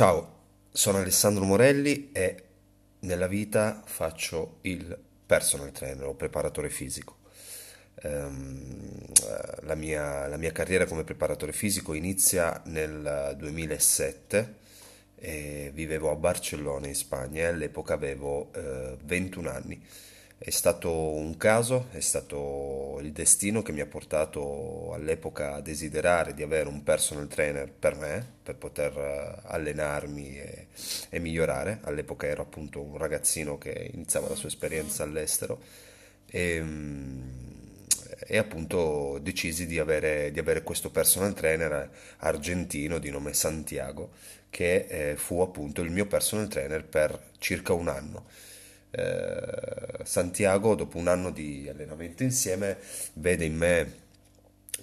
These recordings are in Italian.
Ciao, sono Alessandro Morelli e nella vita faccio il personal trainer o preparatore fisico. Ehm, la mia, la mia carriera come preparatore fisico inizia nel 2007 e vivevo a Barcellona in Spagna e all'epoca avevo eh, 21 anni. È stato un caso, è stato il destino che mi ha portato all'epoca a desiderare di avere un personal trainer per me, per poter eh, allenarmi e, e migliorare. All'epoca ero appunto un ragazzino che iniziava la sua esperienza all'estero e, e appunto decisi di avere, di avere questo personal trainer argentino di nome Santiago, che eh, fu appunto il mio personal trainer per circa un anno eh, Santiago, dopo un anno di allenamento insieme, vede in me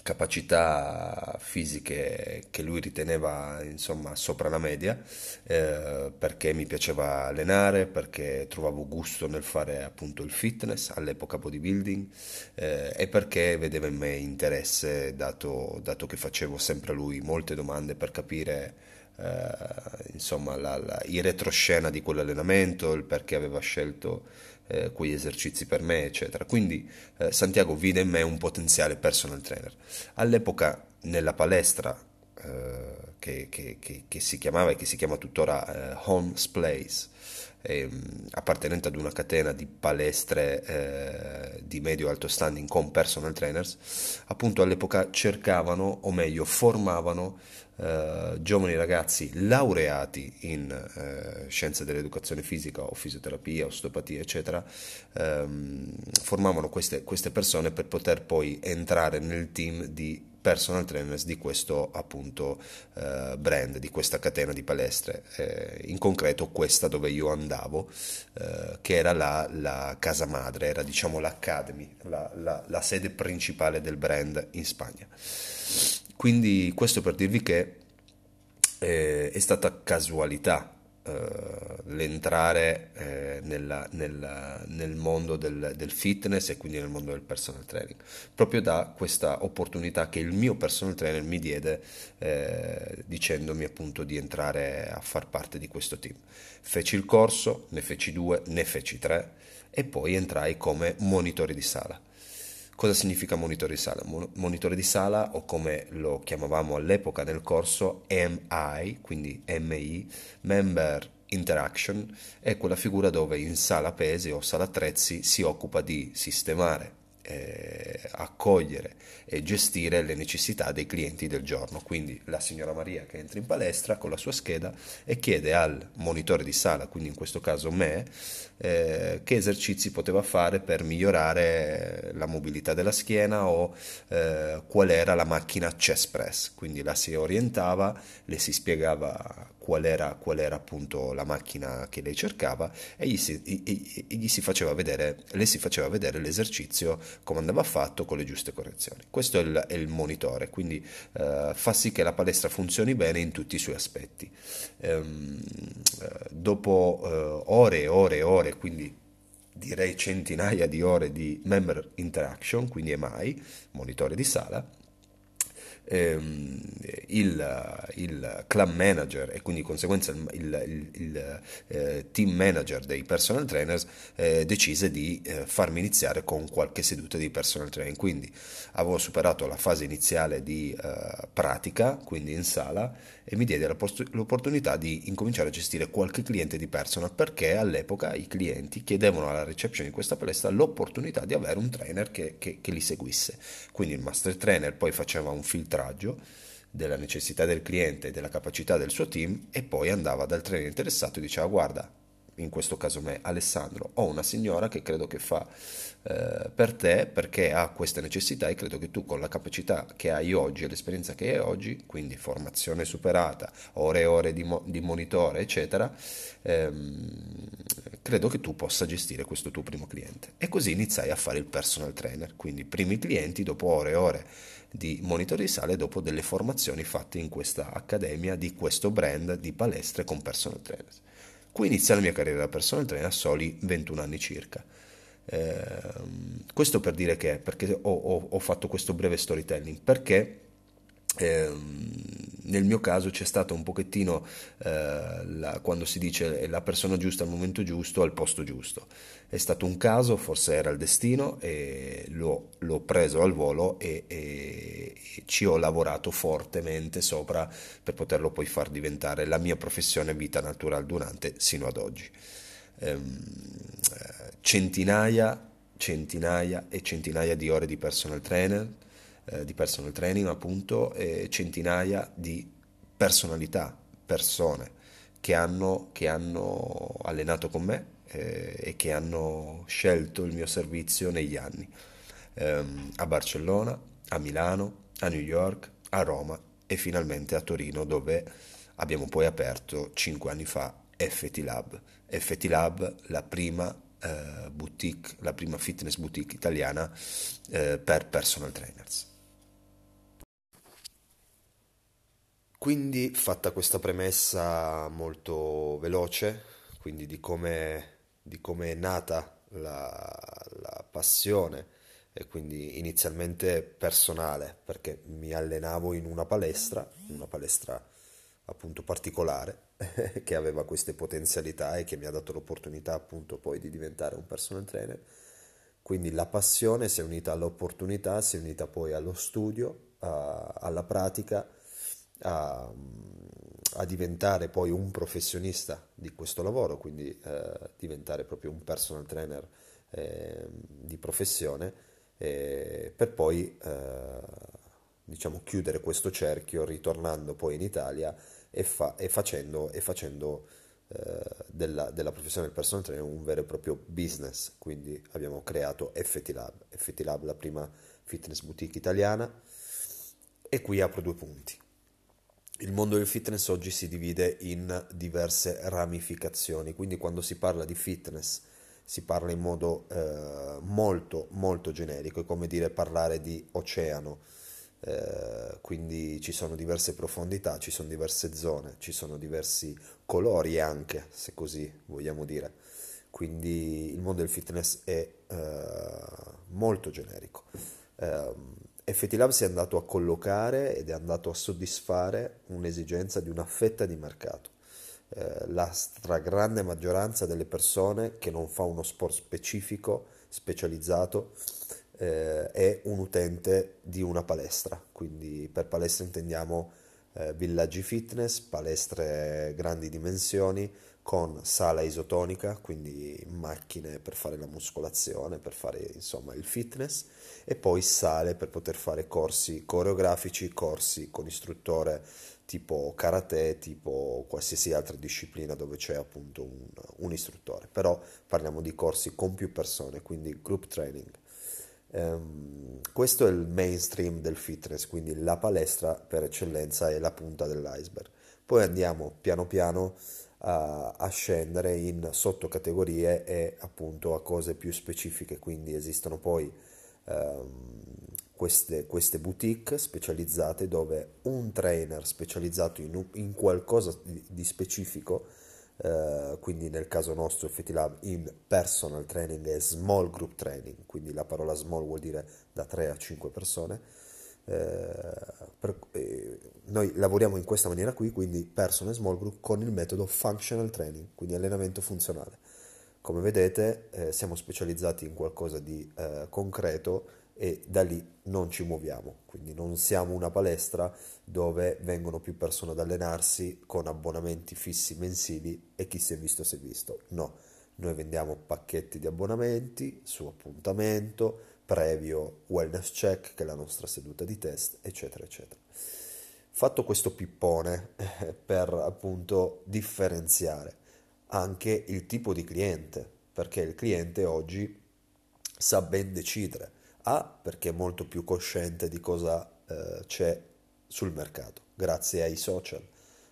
capacità fisiche che lui riteneva insomma sopra la media eh, perché mi piaceva allenare perché trovavo gusto nel fare appunto il fitness all'epoca bodybuilding eh, e perché vedeva in me interesse dato, dato che facevo sempre a lui molte domande per capire eh, insomma, la, la, il retroscena di quell'allenamento, il perché aveva scelto eh, quegli esercizi per me, eccetera. Quindi eh, Santiago vide in me un potenziale personal trainer. All'epoca nella palestra che, che, che, che, si chiamava e che si chiama tuttora eh, Homes Place, ehm, appartenente ad una catena di palestre eh, di medio-alto standing con personal trainers, appunto all'epoca cercavano, o meglio formavano, eh, giovani ragazzi laureati in eh, scienze dell'educazione fisica o fisioterapia, osteopatia, eccetera, ehm, formavano queste, queste persone per poter poi entrare nel team di personal trainers di questo appunto eh, brand, di questa catena di palestre, eh, in concreto questa dove io andavo, eh, che era la, la, casa madre, era diciamo l'academy, la, la, la sede principale del brand in Spagna. Quindi questo per dirvi che eh, è stata casualità eh, l'entrare eh, nella, nella, nel mondo del, del, fitness e quindi nel mondo del personal training, proprio da questa opportunità che il mio personal trainer mi diede eh, dicendomi appunto di entrare a far parte di questo team. Feci il corso, ne feci due, ne feci tre e poi entrai come monitore di sala. Cosa significa monitore di sala? Monitore di sala o come lo chiamavamo all'epoca nel corso MI, quindi MI, Member Interaction, è quella figura dove in sala pesi o sala attrezzi si occupa di sistemare, eh, accogliere e gestire le necessità dei clienti del giorno. Quindi la signora Maria che entra in palestra con la sua scheda e chiede al monitore di sala, quindi in questo caso me, eh, che esercizi poteva fare per migliorare la mobilità della schiena o eh, qual era la macchina chest press. Quindi la si orientava, le si spiegava qual era, qual era, appunto la macchina che lei cercava e gli, si, e, e gli si faceva vedere, le si faceva vedere l'esercizio come andava fatto con le giuste correzioni. Questo è il, è il monitore, quindi eh, fa sì che la palestra funzioni bene in tutti i suoi aspetti. Ehm, eh, dopo eh, ore e ore e ore, quindi direi centinaia di ore di member interaction, quindi EMI, monitore di sala, ehm, il, il, club manager e quindi di conseguenza il, il, il eh, team manager dei personal trainers eh, decise di eh, farmi iniziare con qualche seduta di personal training. Quindi avevo superato la fase iniziale di eh, pratica, quindi in sala, e mi diede l'opportunità di incominciare a gestire qualche cliente di personal perché all'epoca i clienti chiedevano alla reception di questa palestra l'opportunità di avere un trainer che, che, che li seguisse. Quindi il master trainer poi faceva un filtraggio della necessità del cliente e della capacità del suo team e poi andava dal trainer interessato e diceva guarda in questo caso me, Alessandro, ho una signora che credo che fa eh, per te perché ha queste necessità e credo che tu con la capacità che hai oggi e l'esperienza che hai oggi, quindi formazione superata, ore e ore di, mo- di monitore, eccetera, ehm, credo che tu possa gestire questo tuo primo cliente. E così iniziai a fare il personal trainer, quindi primi clienti dopo ore e ore di monitor di sale dopo delle formazioni fatte in questa accademia di questo brand di palestre con personal trainers. Qui inizia la mia carriera da personal trainer a soli 21 anni circa. Eh, questo per dire che, perché ho, ho, ho, fatto questo breve storytelling, perché Ehm, nel mio caso c'è stato un pochettino, eh, la- quando si dice è la persona giusta al momento giusto, al posto giusto. È stato un caso, forse era il destino, e l'ho l'ho preso al volo e, e- e ci ho lavorato fortemente sopra per poterlo poi far diventare la mia professione vita natural durante sino ad oggi. Ehm, eh, centinaia, centinaia e centinaia di ore di personal trainer, eh, di personal training appunto, e centinaia di personalità, persone che hanno, che hanno allenato con me eh, e che hanno scelto il mio servizio negli anni. Ehm, a Barcellona, a Milano, a New York, a Roma e finalmente a Torino dove abbiamo poi aperto cinque anni fa FT Lab. FT Lab, la prima eh, boutique, la prima fitness boutique italiana eh, per personal trainers. Quindi, fatta questa premessa molto veloce, quindi di come, di come è nata la, la passione, e quindi inizialmente personale, perché mi allenavo in una palestra, una palestra appunto particolare, che aveva queste potenzialità e che mi ha dato l'opportunità appunto poi di diventare un personal trainer. Quindi la passione si è unita all'opportunità, si è unita poi allo studio, a- alla pratica a, a diventare poi un professionista di questo lavoro, quindi eh, diventare proprio un personal trainer eh, di professione, eh, per poi eh, diciamo chiudere questo cerchio ritornando poi in Italia e, fa- e facendo, e facendo eh, della, della professione del personal trainer un vero e proprio business. Quindi abbiamo creato FT Lab, FT Lab la prima fitness boutique italiana e qui apro due punti. Il mondo del fitness oggi si divide in diverse ramificazioni, quindi quando si parla di fitness si parla in modo eh, molto molto generico, è come dire parlare di oceano, eh, quindi ci sono diverse profondità, ci sono diverse zone, ci sono diversi colori anche, se così vogliamo dire. Quindi il mondo del fitness è eh, molto generico. FT Lab si è andato a collocare ed è andato a soddisfare un'esigenza di una fetta di mercato. Eh, la stragrande maggioranza delle persone che non fa uno sport specifico, specializzato, eh, è un utente di una palestra. Quindi per palestra intendiamo eh, villaggi fitness, palestre grandi dimensioni con sala isotonica, quindi macchine per fare la muscolazione, per fare insomma il fitness e poi sale per poter fare corsi coreografici, corsi con istruttore tipo karate, tipo qualsiasi altra disciplina dove c'è appunto un, un istruttore. Però parliamo di corsi con più persone, quindi group training. Ehm, questo è il mainstream del fitness, quindi la palestra per eccellenza è la punta dell'iceberg. Poi andiamo piano piano a, scendere in sottocategorie e appunto a cose più specifiche, quindi esistono poi ehm, queste, queste boutique specializzate dove un trainer specializzato in, in qualcosa di, specifico, eh, quindi nel caso nostro FT Lab in personal training e small group training, quindi la parola small vuol dire da 3 a 5 persone. Eh, per- eh, noi lavoriamo in questa maniera qui, quindi personal e small group con il metodo functional training, quindi allenamento funzionale. Come vedete, eh, siamo specializzati in qualcosa di eh, concreto e da lì non ci muoviamo, quindi non siamo una palestra dove vengono più persone ad allenarsi con abbonamenti fissi mensili e chi si è visto si è visto. No, noi vendiamo pacchetti di abbonamenti su appuntamento, previo wellness check, che è la nostra seduta di test, eccetera, eccetera. Fatto questo pippone eh, per appunto differenziare anche il tipo di cliente, perché il cliente oggi sa ben decidere. A, perché è molto più cosciente di cosa eh, c'è sul mercato, grazie ai social.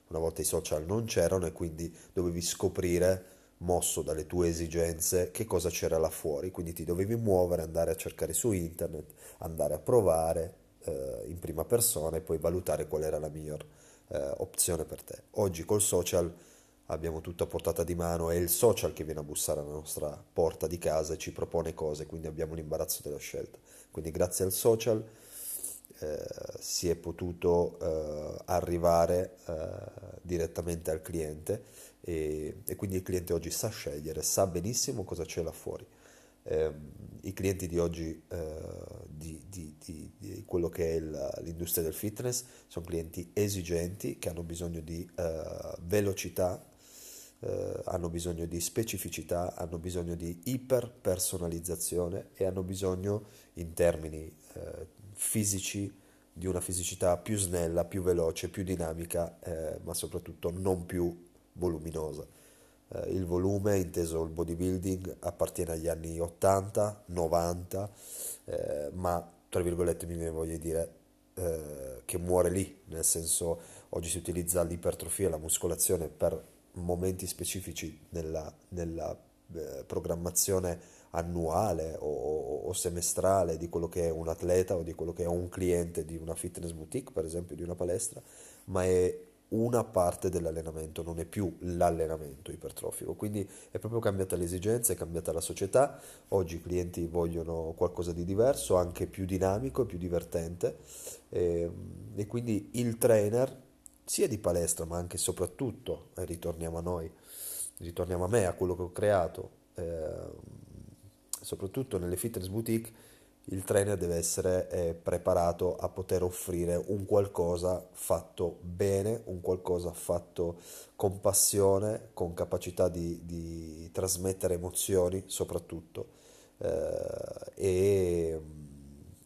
Una volta i social non c'erano e quindi dovevi scoprire, mosso dalle tue esigenze, che cosa c'era là fuori. Quindi ti dovevi muovere, andare a cercare su internet, andare a provare eh, in prima persona e poi valutare qual era la miglior eh, opzione per te. Oggi col social abbiamo tutto a portata di mano, è il social che viene a bussare alla nostra porta di casa e ci propone cose, quindi abbiamo l'imbarazzo della scelta. Quindi grazie al social eh, si è potuto eh, arrivare eh, direttamente al cliente e, e, quindi il cliente oggi sa scegliere, sa benissimo cosa c'è là fuori. Eh, I clienti di oggi eh, di, di, di, di, quello che è il, l'industria del fitness sono clienti esigenti che hanno bisogno di velocità, hanno bisogno di specificità, hanno bisogno di iperpersonalizzazione e hanno bisogno in termini fisici, di una fisicità più snella, più veloce, più dinamica, eh, ma soprattutto non più voluminosa. Eh, il volume, inteso il bodybuilding, appartiene agli anni 80, 90, eh, ma tra virgolette mi viene dire eh, che muore lì, nel senso oggi si utilizza l'ipertrofia, la muscolazione per momenti specifici nella, nella eh, programmazione annuale o, o, semestrale di quello che è un atleta o di quello che è un cliente di una fitness boutique, per esempio, di una palestra, ma è una parte dell'allenamento, non è più l'allenamento ipertrofico. Quindi è proprio cambiata l'esigenza, è cambiata la società. Oggi i clienti vogliono qualcosa di diverso, anche più dinamico e più divertente. E, ehm, e quindi il trainer, sia di palestra, ma anche e soprattutto, e ritorniamo a noi, ritorniamo a me, a quello che ho creato. Eh, soprattutto nelle fitness boutique, il trainer deve essere eh, preparato a poter offrire un qualcosa fatto bene, un qualcosa fatto con passione, con capacità di, di trasmettere emozioni soprattutto eh, e,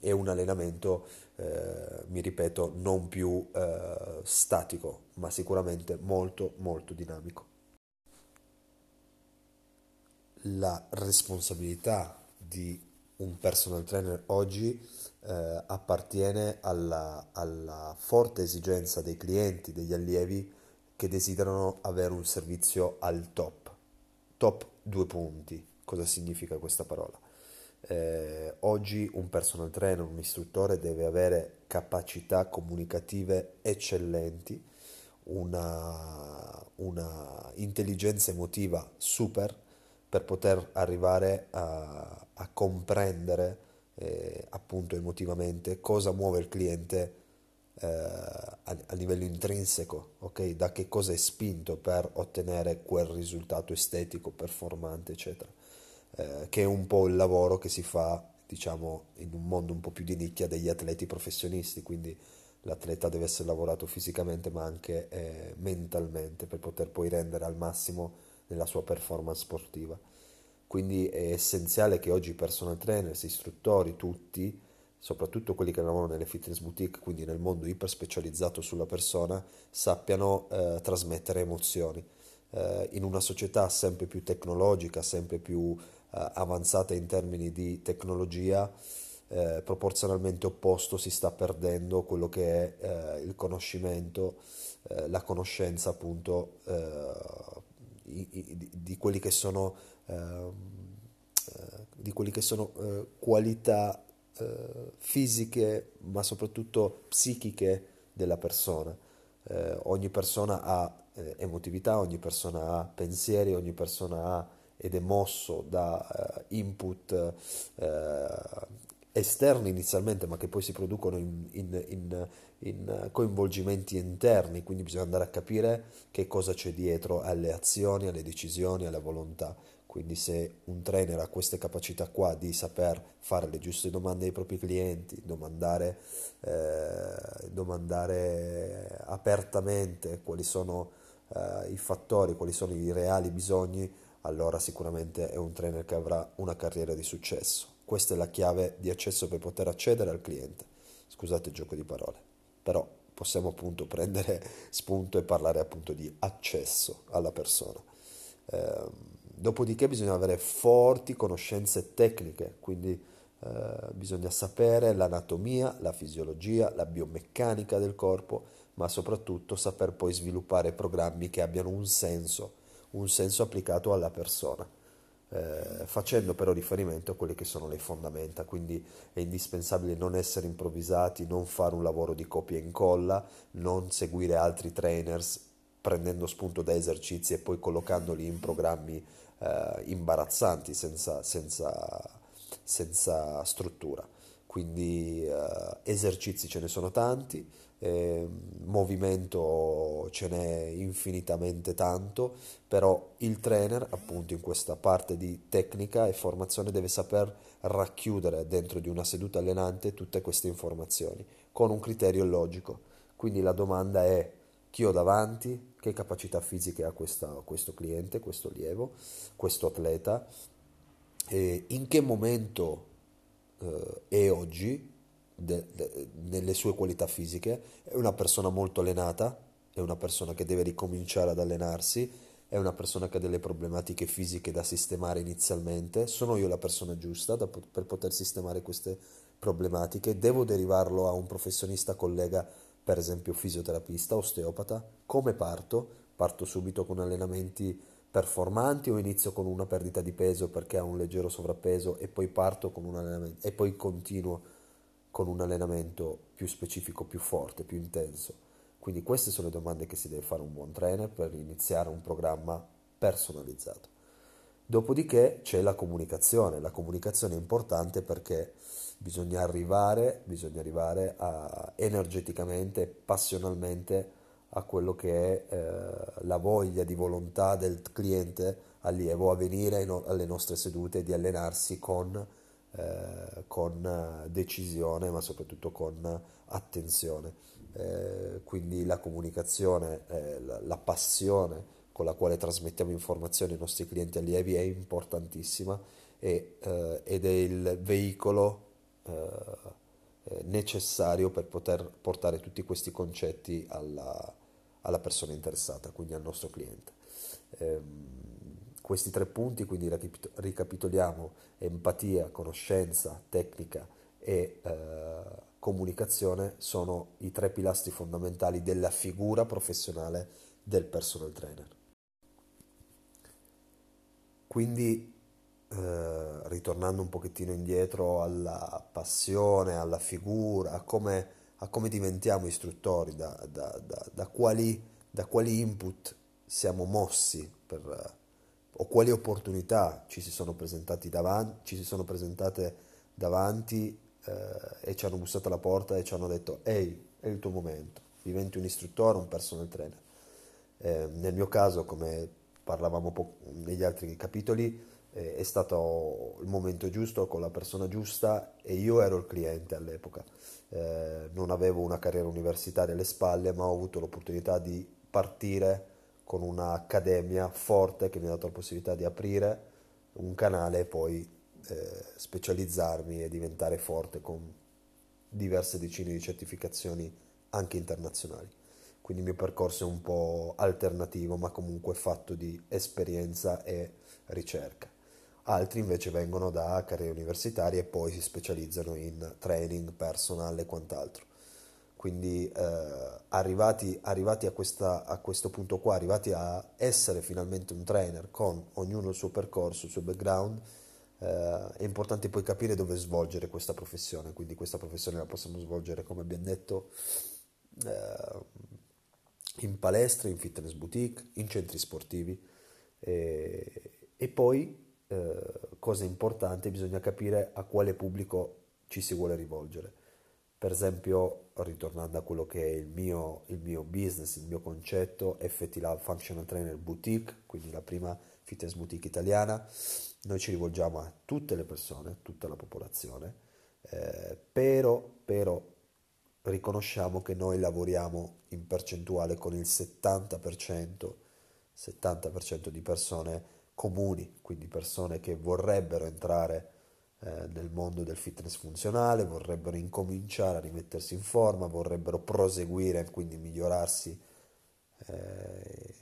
e, un allenamento, eh, mi ripeto, non più eh, statico, ma sicuramente molto molto dinamico. La responsabilità di un personal trainer oggi eh, appartiene alla, alla, forte esigenza dei clienti, degli allievi che desiderano avere un servizio al top. Top due punti. Cosa significa questa parola? Eh, oggi un personal trainer, un istruttore deve avere capacità comunicative eccellenti, una, una intelligenza emotiva super, per poter arrivare a, a comprendere eh, appunto emotivamente cosa muove il cliente eh, a, a, livello intrinseco, ok? Da che cosa è spinto per ottenere quel risultato estetico, performante, eccetera. Eh, che è un po' il lavoro che si fa, diciamo, in un mondo un po' più di nicchia degli atleti professionisti, quindi l'atleta deve essere lavorato fisicamente ma anche eh, mentalmente per poter poi rendere al massimo nella sua performance sportiva. Quindi è essenziale che oggi i personal trainers, istruttori, tutti, soprattutto quelli che lavorano nelle fitness boutique, quindi nel mondo iper specializzato sulla persona, sappiano eh, trasmettere emozioni. Eh, in una società sempre più tecnologica, sempre più eh, avanzata in termini di tecnologia, eh, proporzionalmente opposto si sta perdendo quello che è eh, il conoscimento, eh, la conoscenza appunto di quelli che sono, ehm, eh, che sono eh, qualità eh, fisiche ma soprattutto psichiche della persona. Eh, ogni persona ha eh, emotività, ogni persona ha pensieri, ogni persona ha ed è mosso da input esterni inizialmente, ma che poi si producono in, in, in, in, coinvolgimenti interni, quindi bisogna andare a capire che cosa c'è dietro alle azioni, alle decisioni, alla volontà. Quindi se un trainer ha queste capacità qua di saper fare le giuste domande ai propri clienti, domandare, eh, domandare apertamente quali sono eh, i fattori, quali sono i reali bisogni, allora sicuramente è un trainer che avrà una carriera di successo. Questa è la chiave di accesso per poter accedere al cliente. Scusate il gioco di parole, però possiamo appunto prendere spunto e parlare appunto di accesso alla persona. Eh, dopodiché bisogna avere forti conoscenze tecniche, quindi eh, bisogna sapere l'anatomia, la fisiologia, la biomeccanica del corpo, ma soprattutto saper poi sviluppare programmi che abbiano un senso, un senso applicato alla persona eh, facendo però riferimento a quelle che sono le fondamenta, quindi è indispensabile non essere improvvisati, non fare un lavoro di copia e incolla, non seguire altri trainers prendendo spunto da esercizi e poi collocandoli in programmi eh, imbarazzanti senza, senza, senza struttura. Quindi eh, esercizi ce ne sono tanti, eh, movimento ce n'è infinitamente tanto, però il trainer appunto in questa parte di tecnica e formazione deve saper racchiudere dentro di una seduta allenante tutte queste informazioni con un criterio logico. Quindi la domanda è chi ho davanti, che capacità fisiche ha questa, questo cliente, questo allievo, questo atleta, in che momento eh, è oggi de, de, nelle sue qualità fisiche, è una persona molto allenata, è una persona che deve ricominciare ad allenarsi, è una persona che ha delle problematiche fisiche da sistemare inizialmente, sono io la persona giusta da, per poter sistemare queste problematiche, devo derivarlo a un professionista collega, per esempio fisioterapista, osteopata, come parto? Parto subito con allenamenti performanti o inizio con una perdita di peso perché ha un leggero sovrappeso e poi parto con un allenamento e poi continuo con un allenamento più specifico, più forte, più intenso. Quindi queste sono le domande che si deve fare un buon trainer per iniziare un programma personalizzato. Dopodiché c'è la comunicazione. La comunicazione è importante perché bisogna arrivare, bisogna arrivare a, energeticamente, passionalmente a quello che è eh, la voglia di volontà del cliente allievo a venire no, alle nostre sedute, di allenarsi con, eh, con decisione, ma soprattutto con attenzione. Eh, quindi la comunicazione, eh, la, la, passione con la quale trasmettiamo informazioni ai nostri clienti allievi è importantissima e, eh, ed è il veicolo eh, necessario per poter portare tutti questi concetti alla, alla persona interessata, quindi al nostro cliente. Ehm, questi tre punti, quindi ricapitoliamo empatia, conoscenza, tecnica e eh, comunicazione, sono i tre pilastri fondamentali della figura professionale del personal trainer. Quindi, eh, ritornando un pochettino indietro alla passione, alla figura, come a come diventiamo istruttori, da, da, da, da quali, quali, input siamo mossi per, o quali opportunità ci si sono, davanti, ci si sono presentate davanti eh, e ci hanno bussato alla porta e ci hanno detto ehi, è il tuo momento, diventi un istruttore, un personal trainer. Eh, nel mio caso, come parlavamo po- negli altri capitoli, eh, è stato il momento giusto con la persona giusta e io ero il cliente all'epoca eh, non avevo una carriera universitaria alle spalle, ma ho avuto l'opportunità di partire con un'accademia forte che mi ha dato la possibilità di aprire un canale e poi eh, specializzarmi e diventare forte con diverse decine di certificazioni anche internazionali. Quindi il mio percorso è un po' alternativo, ma comunque fatto di esperienza e ricerca altri invece vengono da carriere universitarie e poi si specializzano in training personal e quant'altro. Quindi eh, arrivati, arrivati a, questa, a, questo punto qua, arrivati a essere finalmente un trainer con ognuno il suo percorso, il suo background, eh, è importante poi capire dove svolgere questa professione. Quindi questa professione la possiamo svolgere, come abbiamo detto, eh, in palestre, in fitness boutique, in centri sportivi e, e poi eh, cosa importante, bisogna capire a quale pubblico ci si vuole rivolgere. Per esempio, ritornando a quello che è il mio, il mio business, il mio concetto, FT Lab Functional Trainer Boutique, quindi la prima fitness boutique italiana, noi ci rivolgiamo a tutte le persone, tutta la popolazione, eh, però, però riconosciamo che noi lavoriamo in percentuale con il 70%, 70% di persone comuni, quindi persone che vorrebbero entrare eh, nel mondo del fitness funzionale, vorrebbero incominciare a rimettersi in forma, vorrebbero proseguire, quindi migliorarsi eh,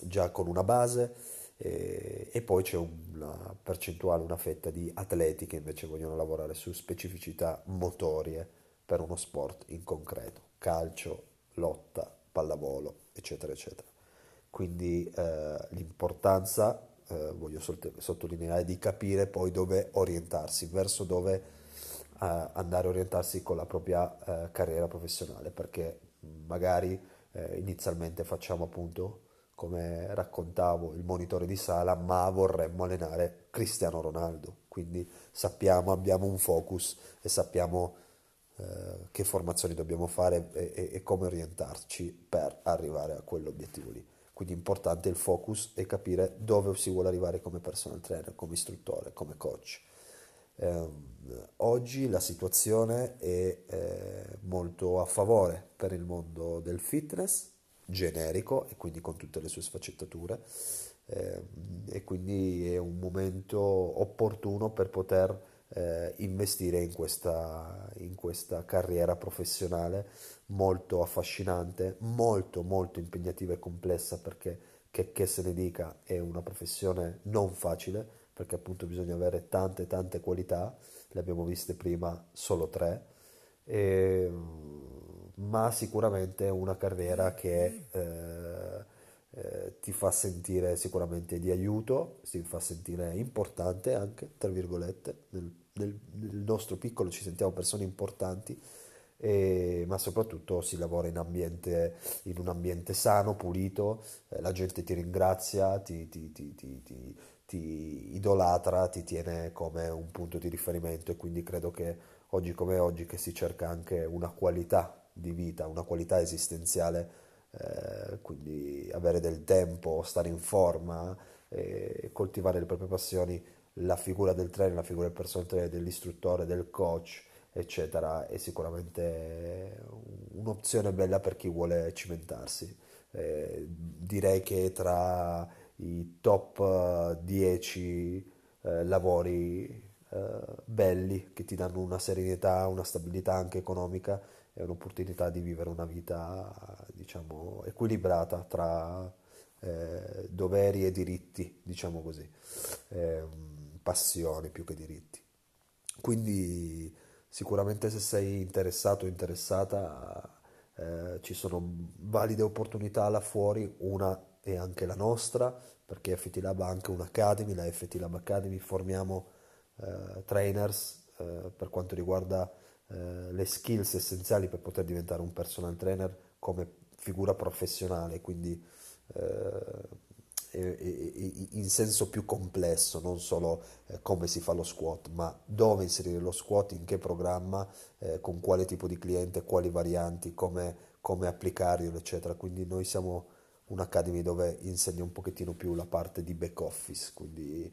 già con una base e, e poi c'è una percentuale, una fetta di atleti che invece vogliono lavorare su specificità motorie per uno sport in concreto, calcio, lotta, pallavolo, eccetera, eccetera. Quindi eh, l'importanza eh, voglio sottolineare, di capire poi dove orientarsi, verso dove eh, andare a orientarsi con la propria eh, carriera professionale, perché magari eh, inizialmente facciamo appunto come raccontavo, il monitore di sala, ma vorremmo allenare Cristiano Ronaldo. Quindi sappiamo, abbiamo un focus e sappiamo eh, che formazioni dobbiamo fare e, e, e come orientarci per arrivare a quell'obiettivo lì. Quindi importante il focus e capire dove si vuole arrivare come personal trainer, come istruttore, come coach. Eh, oggi la situazione è eh, molto a favore per il mondo del fitness generico e quindi con tutte le sue sfaccettature eh, e quindi è un momento opportuno per poter eh, investire in questa, in questa carriera professionale molto affascinante, molto molto impegnativa e complessa perché che, che se ne dica è una professione non facile perché appunto bisogna avere tante tante qualità, le abbiamo viste prima solo tre, e, ma sicuramente una carriera che eh, eh, ti fa sentire sicuramente di aiuto, ti fa sentire importante anche, tra virgolette, nel, nel, nel nostro piccolo ci sentiamo persone importanti, e, ma soprattutto si lavora in, ambiente, in un ambiente sano, pulito, eh, la gente ti ringrazia, ti, ti, ti, ti idolatra, ti tiene come un punto di riferimento e quindi credo che oggi come oggi che si cerca anche una qualità di vita, una qualità esistenziale, eh, quindi avere del tempo, stare in forma, eh, coltivare le proprie passioni, la figura del trainer, la figura del personal trainer, dell'istruttore, del coach, eccetera, è sicuramente un'opzione bella per chi vuole cimentarsi. Eh, direi che tra i top 10 eh, lavori eh, belli che ti danno una serenità, una stabilità anche economica e un'opportunità di vivere una vita, diciamo, equilibrata tra eh, doveri e diritti, diciamo così, ehm, passioni più che diritti. Quindi sicuramente se sei interessato o interessata eh, ci sono valide opportunità là fuori, una è anche la nostra, perché FT Lab ha anche un'academy, la FT Lab Academy, formiamo eh, trainers eh, per quanto riguarda eh, le skills essenziali per poter diventare un personal trainer come figura professionale, quindi eh, in senso più complesso, non solo eh, come si fa lo squat, ma dove inserire lo squat, in che programma, eh, con quale tipo di cliente, quali varianti, come, come applicarlo, eccetera. Quindi noi siamo un'academy dove insegna un pochettino più la parte di back office, quindi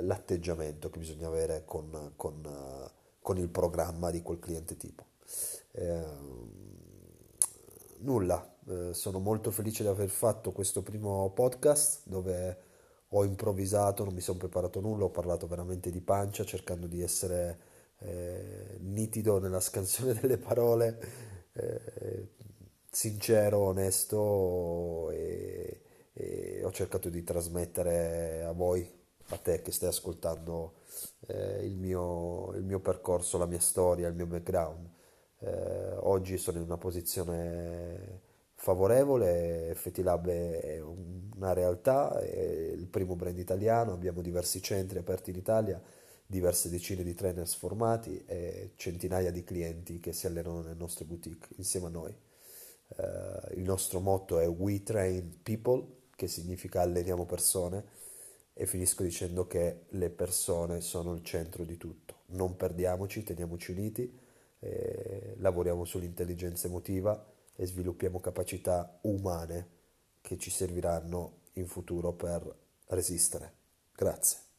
l'atteggiamento che bisogna avere con, con, con, il programma di quel cliente tipo. Eh, nulla, eh, sono molto felice di aver fatto questo primo podcast dove ho improvvisato, non mi sono preparato nulla, ho parlato veramente di pancia cercando di essere eh, nitido nella scansione delle parole eh, sincero, onesto e, e, ho cercato di trasmettere a voi, a te che stai ascoltando eh, il, mio, il, mio, percorso, la mia storia, il mio background. Eh, oggi sono in una posizione favorevole, FT Lab è una realtà, è il primo brand italiano, abbiamo diversi centri aperti in Italia, diverse decine di trainers formati e centinaia di clienti che si allenano nelle nostre boutique insieme a noi. Uh, il nostro motto è We Train People, che significa alleniamo persone, e finisco dicendo che le persone sono il centro di tutto. Non perdiamoci, teniamoci uniti, eh, lavoriamo sull'intelligenza emotiva e sviluppiamo capacità umane che ci serviranno in futuro per resistere. Grazie.